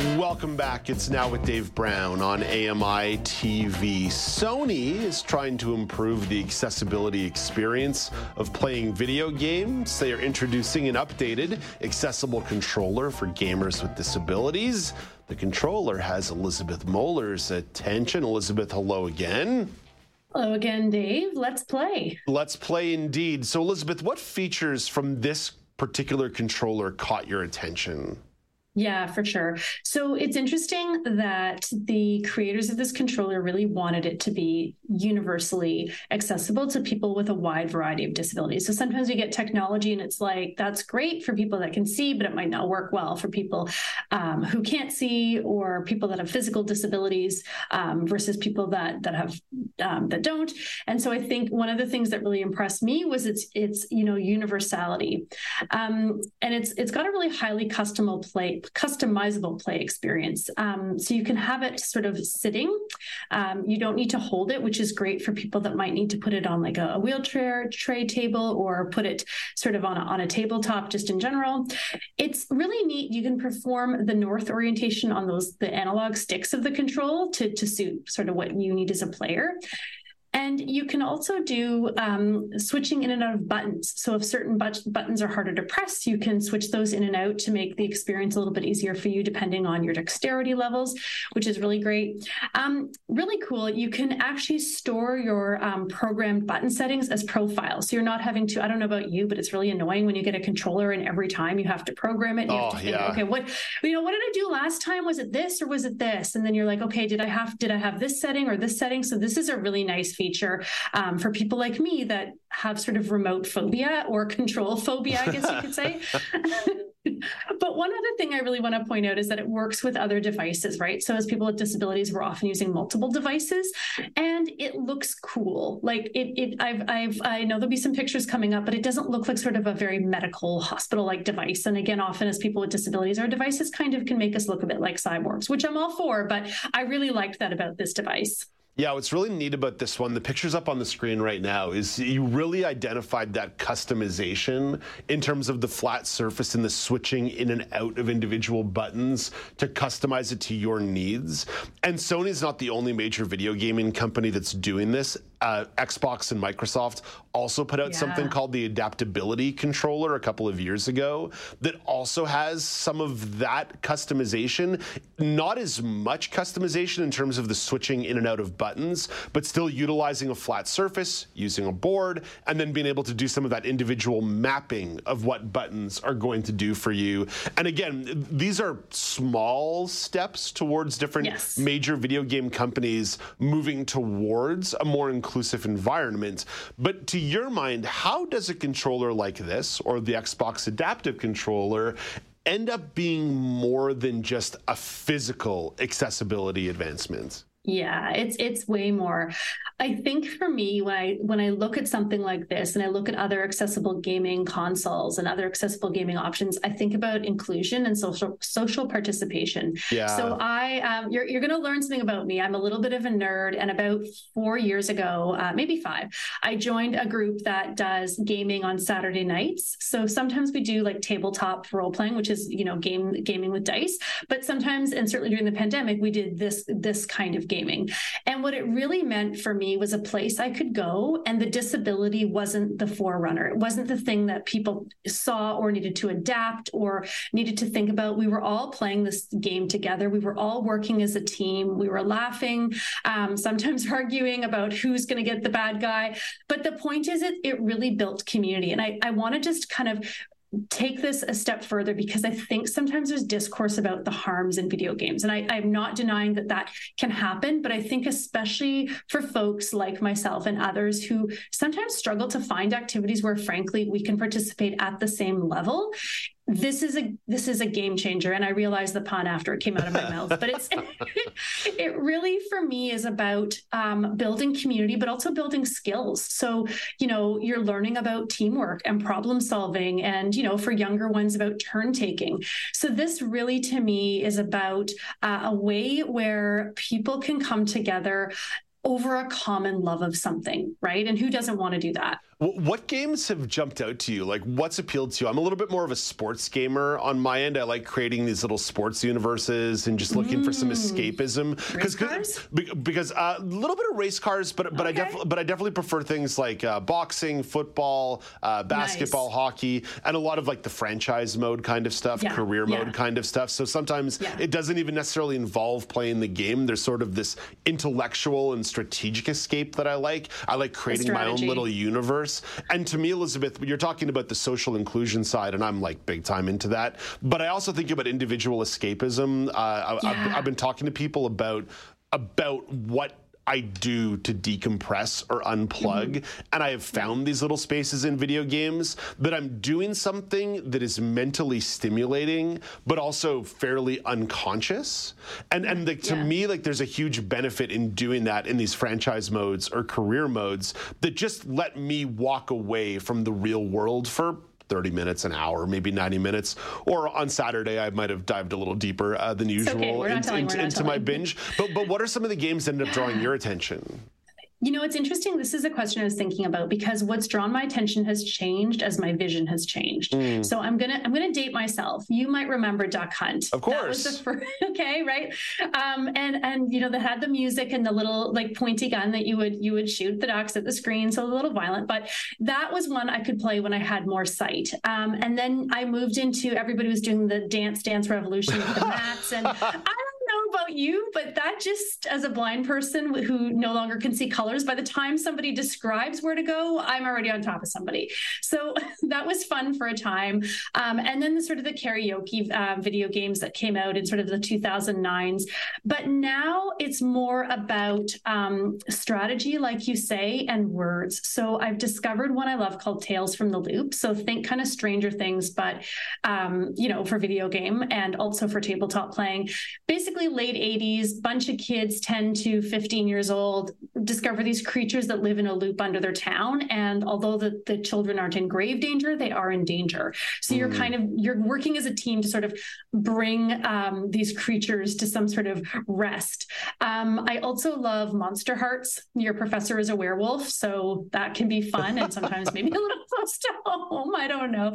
Welcome back. It's now with Dave Brown on AMI TV. Sony is trying to improve the accessibility experience of playing video games. They are introducing an updated accessible controller for gamers with disabilities. The controller has Elizabeth Mohler's attention. Elizabeth, hello again. Hello again, Dave. Let's play. Let's play indeed. So, Elizabeth, what features from this particular controller caught your attention? Yeah, for sure. So it's interesting that the creators of this controller really wanted it to be universally accessible to people with a wide variety of disabilities. So sometimes we get technology and it's like, that's great for people that can see, but it might not work well for people um, who can't see or people that have physical disabilities um, versus people that that have um, that don't. And so I think one of the things that really impressed me was its its you know universality, um, and it's it's got a really highly customizable play customizable play experience. Um, so you can have it sort of sitting. Um, you don't need to hold it, which is great for people that might need to put it on like a, a wheelchair tray table or put it sort of on a, on a tabletop just in general. It's really neat. You can perform the north orientation on those the analog sticks of the control to, to suit sort of what you need as a player. And you can also do um, switching in and out of buttons. So if certain but- buttons are harder to press, you can switch those in and out to make the experience a little bit easier for you, depending on your dexterity levels, which is really great. Um, really cool. You can actually store your um, programmed button settings as profiles. So you're not having to, I don't know about you, but it's really annoying when you get a controller and every time you have to program it. you oh, have to think, yeah. okay, what, you know, what did I do last time? Was it this or was it this? And then you're like, okay, did I have, did I have this setting or this setting? So this is a really nice feature um, for people like me that have sort of remote phobia or control phobia, I guess you could say. but one other thing I really want to point out is that it works with other devices, right? So as people with disabilities, we're often using multiple devices, and it looks cool. Like it, it I've, I've, I know there'll be some pictures coming up, but it doesn't look like sort of a very medical hospital-like device. And again, often as people with disabilities, our devices kind of can make us look a bit like cyborgs, which I'm all for. But I really liked that about this device. Yeah, what's really neat about this one, the picture's up on the screen right now, is you really identified that customization in terms of the flat surface and the switching in and out of individual buttons to customize it to your needs. And Sony's not the only major video gaming company that's doing this. Uh, Xbox and Microsoft also put out yeah. something called the Adaptability Controller a couple of years ago that also has some of that customization. Not as much customization in terms of the switching in and out of buttons, but still utilizing a flat surface, using a board, and then being able to do some of that individual mapping of what buttons are going to do for you. And again, these are small steps towards different yes. major video game companies moving towards a more inclusive inclusive environment. But to your mind, how does a controller like this or the Xbox Adaptive Controller end up being more than just a physical accessibility advancement? Yeah, it's it's way more. I think for me when I when I look at something like this and I look at other accessible gaming consoles and other accessible gaming options, I think about inclusion and social social participation. Yeah. So I um, you're you're going to learn something about me. I'm a little bit of a nerd, and about four years ago, uh, maybe five, I joined a group that does gaming on Saturday nights. So sometimes we do like tabletop role playing, which is you know game gaming with dice, but sometimes and certainly during the pandemic, we did this this kind of gaming. And what it really meant for me was a place I could go, and the disability wasn't the forerunner. It wasn't the thing that people saw or needed to adapt or needed to think about. We were all playing this game together. We were all working as a team. We were laughing, um, sometimes arguing about who's going to get the bad guy. But the point is, it, it really built community. And I, I want to just kind of take this a step further because I think sometimes there's discourse about the harms in video games. And I, am not denying that that can happen, but I think especially for folks like myself and others who sometimes struggle to find activities where, frankly, we can participate at the same level, this is a this is a game changer and i realized the pun after it came out of my mouth but it's it really for me is about um, building community but also building skills so you know you're learning about teamwork and problem solving and you know for younger ones about turn taking so this really to me is about uh, a way where people can come together over a common love of something, right? And who doesn't want to do that? What games have jumped out to you? Like, what's appealed to you? I'm a little bit more of a sports gamer on my end. I like creating these little sports universes and just looking mm. for some mm. escapism. Because uh, a little bit of race cars, but but okay. I definitely but I definitely prefer things like uh, boxing, football, uh, basketball, nice. hockey, and a lot of like the franchise mode kind of stuff, yeah. career yeah. mode kind of stuff. So sometimes yeah. it doesn't even necessarily involve playing the game. There's sort of this intellectual and strategic escape that I like. I like creating my own little universe and to me, Elizabeth, you're talking about the social inclusion side, and I'm like big time into that. But I also think about individual escapism. Uh, yeah. I've, I've been talking to people about about what I do to decompress or unplug. Mm-hmm. And I have found these little spaces in video games that I'm doing something that is mentally stimulating, but also fairly unconscious. And and like, to yeah. me, like there's a huge benefit in doing that in these franchise modes or career modes that just let me walk away from the real world for 30 minutes, an hour, maybe 90 minutes. Or on Saturday, I might have dived a little deeper uh, than usual okay. into, into, into my binge. But, but what are some of the games that ended up drawing your attention? You know, it's interesting. This is a question I was thinking about because what's drawn my attention has changed as my vision has changed. Mm. So I'm gonna I'm gonna date myself. You might remember Duck Hunt. Of course. That was the first, okay, right? Um, and and you know, that had the music and the little like pointy gun that you would you would shoot the ducks at the screen, so a little violent. But that was one I could play when I had more sight. Um, and then I moved into everybody was doing the Dance Dance Revolution with the mats, and I about you, but that just as a blind person who no longer can see colors, by the time somebody describes where to go, I'm already on top of somebody. So that was fun for a time. Um, and then the sort of the karaoke uh, video games that came out in sort of the 2009s. But now it's more about um, strategy, like you say, and words. So I've discovered one I love called Tales from the Loop. So think kind of Stranger Things, but um, you know, for video game and also for tabletop playing. Basically, late 80s, bunch of kids, 10 to 15 years old, discover these creatures that live in a loop under their town. And although the, the children aren't in grave danger, they are in danger. So mm. you're kind of you're working as a team to sort of bring um, these creatures to some sort of rest. Um, I also love Monsterhearts. Your professor is a werewolf, so that can be fun and sometimes maybe a little close to home. I don't know.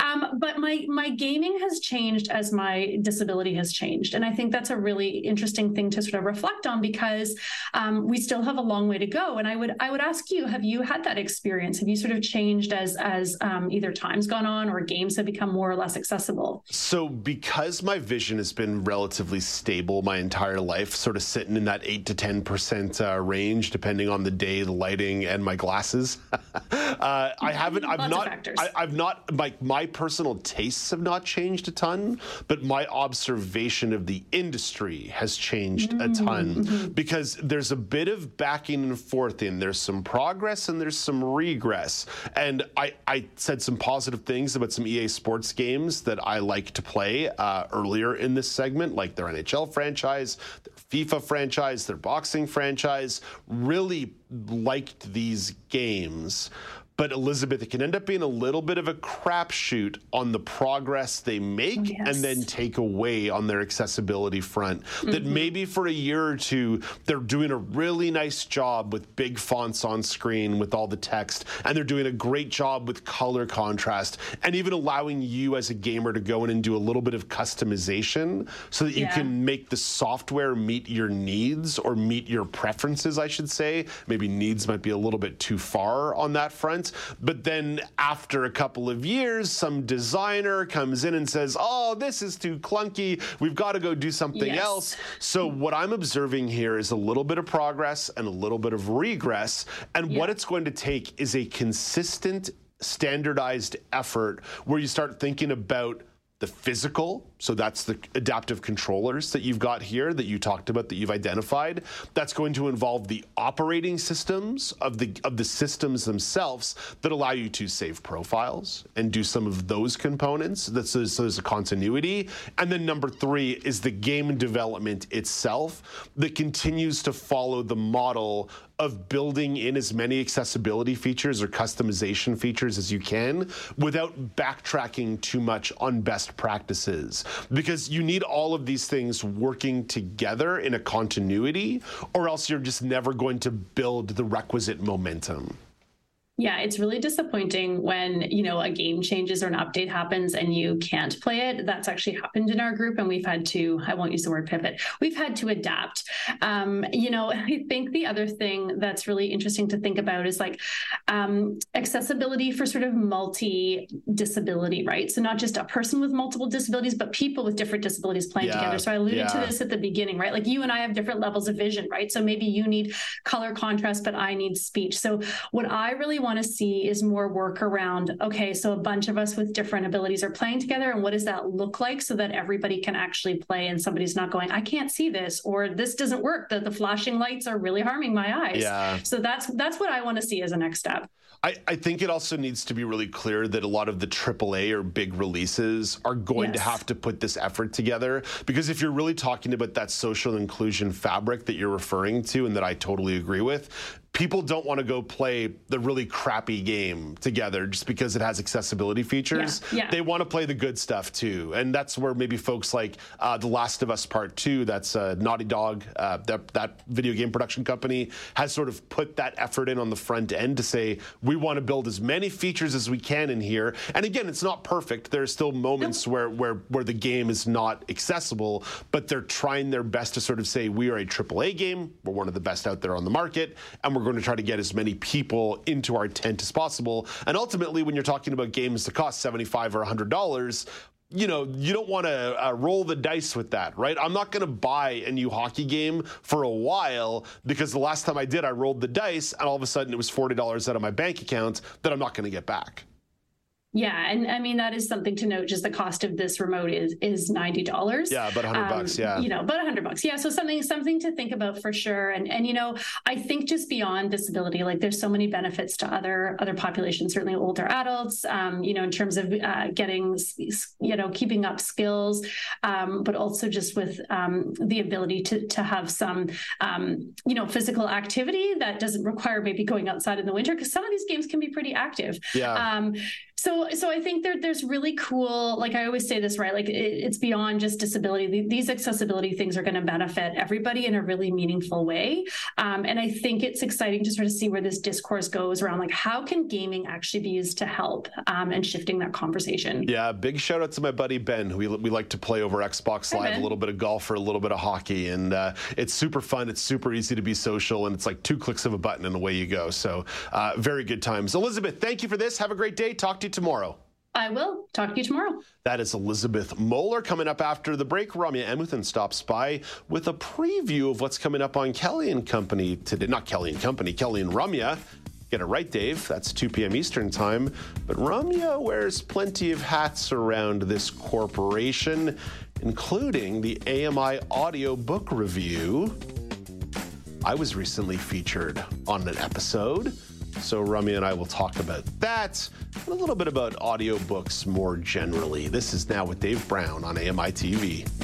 Um, but my my gaming has changed as my disability has changed, and I think that's a really interesting thing to sort of reflect on because um, we still have a long way to go. And I would I would ask you, have you had that experience? Have you sort of changed as as um, either time's gone on or games have become more or less accessible? So because my vision has been relatively stable my entire life, sort of sitting in that eight to ten percent uh, range, depending on the day, the lighting, and my glasses. uh, I haven't. I've not. I, I've not. My my personal tastes have not changed a ton, but my observation of the industry has changed mm-hmm. a ton mm-hmm. because there's a bit of backing and forth in. There's some progress and there's some regress. And I, I said some positive things about some EA Sports games that I like to play uh, earlier in this segment, like their NHL franchise, their FIFA franchise, their boxing franchise. Really liked these games but Elizabeth, it can end up being a little bit of a crapshoot on the progress they make yes. and then take away on their accessibility front. Mm-hmm. That maybe for a year or two, they're doing a really nice job with big fonts on screen with all the text, and they're doing a great job with color contrast, and even allowing you as a gamer to go in and do a little bit of customization so that you can make the software meet your needs or meet your preferences, I should say. Maybe needs might be a little bit too far on that front. But then after a couple of years, some designer comes in and says, oh, this is too clunky. We've got to go do something yes. else. So what I'm observing here is a little bit of progress and a little bit of regress. And yeah. what it's going to take is a consistent, standardized effort where you start thinking about the physical. So that's the adaptive controllers that you've got here that you talked about that you've identified. That's going to involve the operating systems of the of the systems themselves that allow you to save profiles and do some of those components. That's so there's a continuity. And then number three is the game development itself that continues to follow the model of building in as many accessibility features or customization features as you can without backtracking too much on best practices. Because you need all of these things working together in a continuity, or else you're just never going to build the requisite momentum. Yeah, it's really disappointing when, you know, a game changes or an update happens and you can't play it. That's actually happened in our group and we've had to, I won't use the word pivot, we've had to adapt. Um, you know, I think the other thing that's really interesting to think about is like um, accessibility for sort of multi disability, right? So not just a person with multiple disabilities, but people with different disabilities playing yeah, together. So I alluded yeah. to this at the beginning, right? Like you and I have different levels of vision, right? So maybe you need color contrast, but I need speech. So what I really want to see is more work around okay, so a bunch of us with different abilities are playing together, and what does that look like so that everybody can actually play and somebody's not going, I can't see this, or this doesn't work. that the flashing lights are really harming my eyes. Yeah. So that's that's what I want to see as a next step. I, I, think it also needs to be really clear that a lot of the AAA or big releases are going yes. to have to put this effort together. Because if you're really talking about that social inclusion fabric that you're referring to and that I totally agree with, people don't want to go play the really crappy game together just because it has accessibility features. Yeah, yeah. They want to play the good stuff too. And that's where maybe folks like uh, The Last of Us Part 2, that's uh, Naughty Dog, uh, that, that video game production company, has sort of put that effort in on the front end to say, we want to build as many features as we can in here. And again, it's not perfect. There are still moments where, where, where the game is not accessible, but they're trying their best to sort of say, we are a AAA game, we're one of the best out there on the market, and we're going to try to get as many people into our tent as possible. And ultimately, when you're talking about games that cost 75 or 100 dollars, you know, you don't want to uh, roll the dice with that, right? I'm not going to buy a new hockey game for a while because the last time I did, I rolled the dice and all of a sudden it was $40 out of my bank account that I'm not going to get back. Yeah, and I mean that is something to note. Just the cost of this remote is is ninety dollars. Yeah, about hundred um, bucks. Yeah, you know, about hundred bucks. Yeah, so something something to think about for sure. And and you know, I think just beyond disability, like there's so many benefits to other other populations, certainly older adults. Um, you know, in terms of uh, getting you know keeping up skills, um, but also just with um, the ability to to have some um, you know physical activity that doesn't require maybe going outside in the winter because some of these games can be pretty active. Yeah. Um, so, so I think there, there's really cool. Like I always say this, right? Like it, it's beyond just disability. These accessibility things are going to benefit everybody in a really meaningful way. Um, and I think it's exciting to sort of see where this discourse goes around, like how can gaming actually be used to help um, and shifting that conversation. Yeah, big shout out to my buddy Ben. We we like to play over Xbox Live, hey, a little bit of golf or a little bit of hockey, and uh, it's super fun. It's super easy to be social, and it's like two clicks of a button and away you go. So, uh, very good times. Elizabeth, thank you for this. Have a great day. Talk to you tomorrow. I will. Talk to you tomorrow. That is Elizabeth Mohler coming up after the break. Ramya Amuthan stops by with a preview of what's coming up on Kelly and Company today. Not Kelly and Company, Kelly and Ramya. Get it right, Dave. That's 2 p.m. Eastern Time. But Ramya wears plenty of hats around this corporation, including the AMI audio book review. I was recently featured on an episode. So Ramya and I will talk about that and a little bit about audiobooks more generally. This is now with Dave Brown on AMI TV.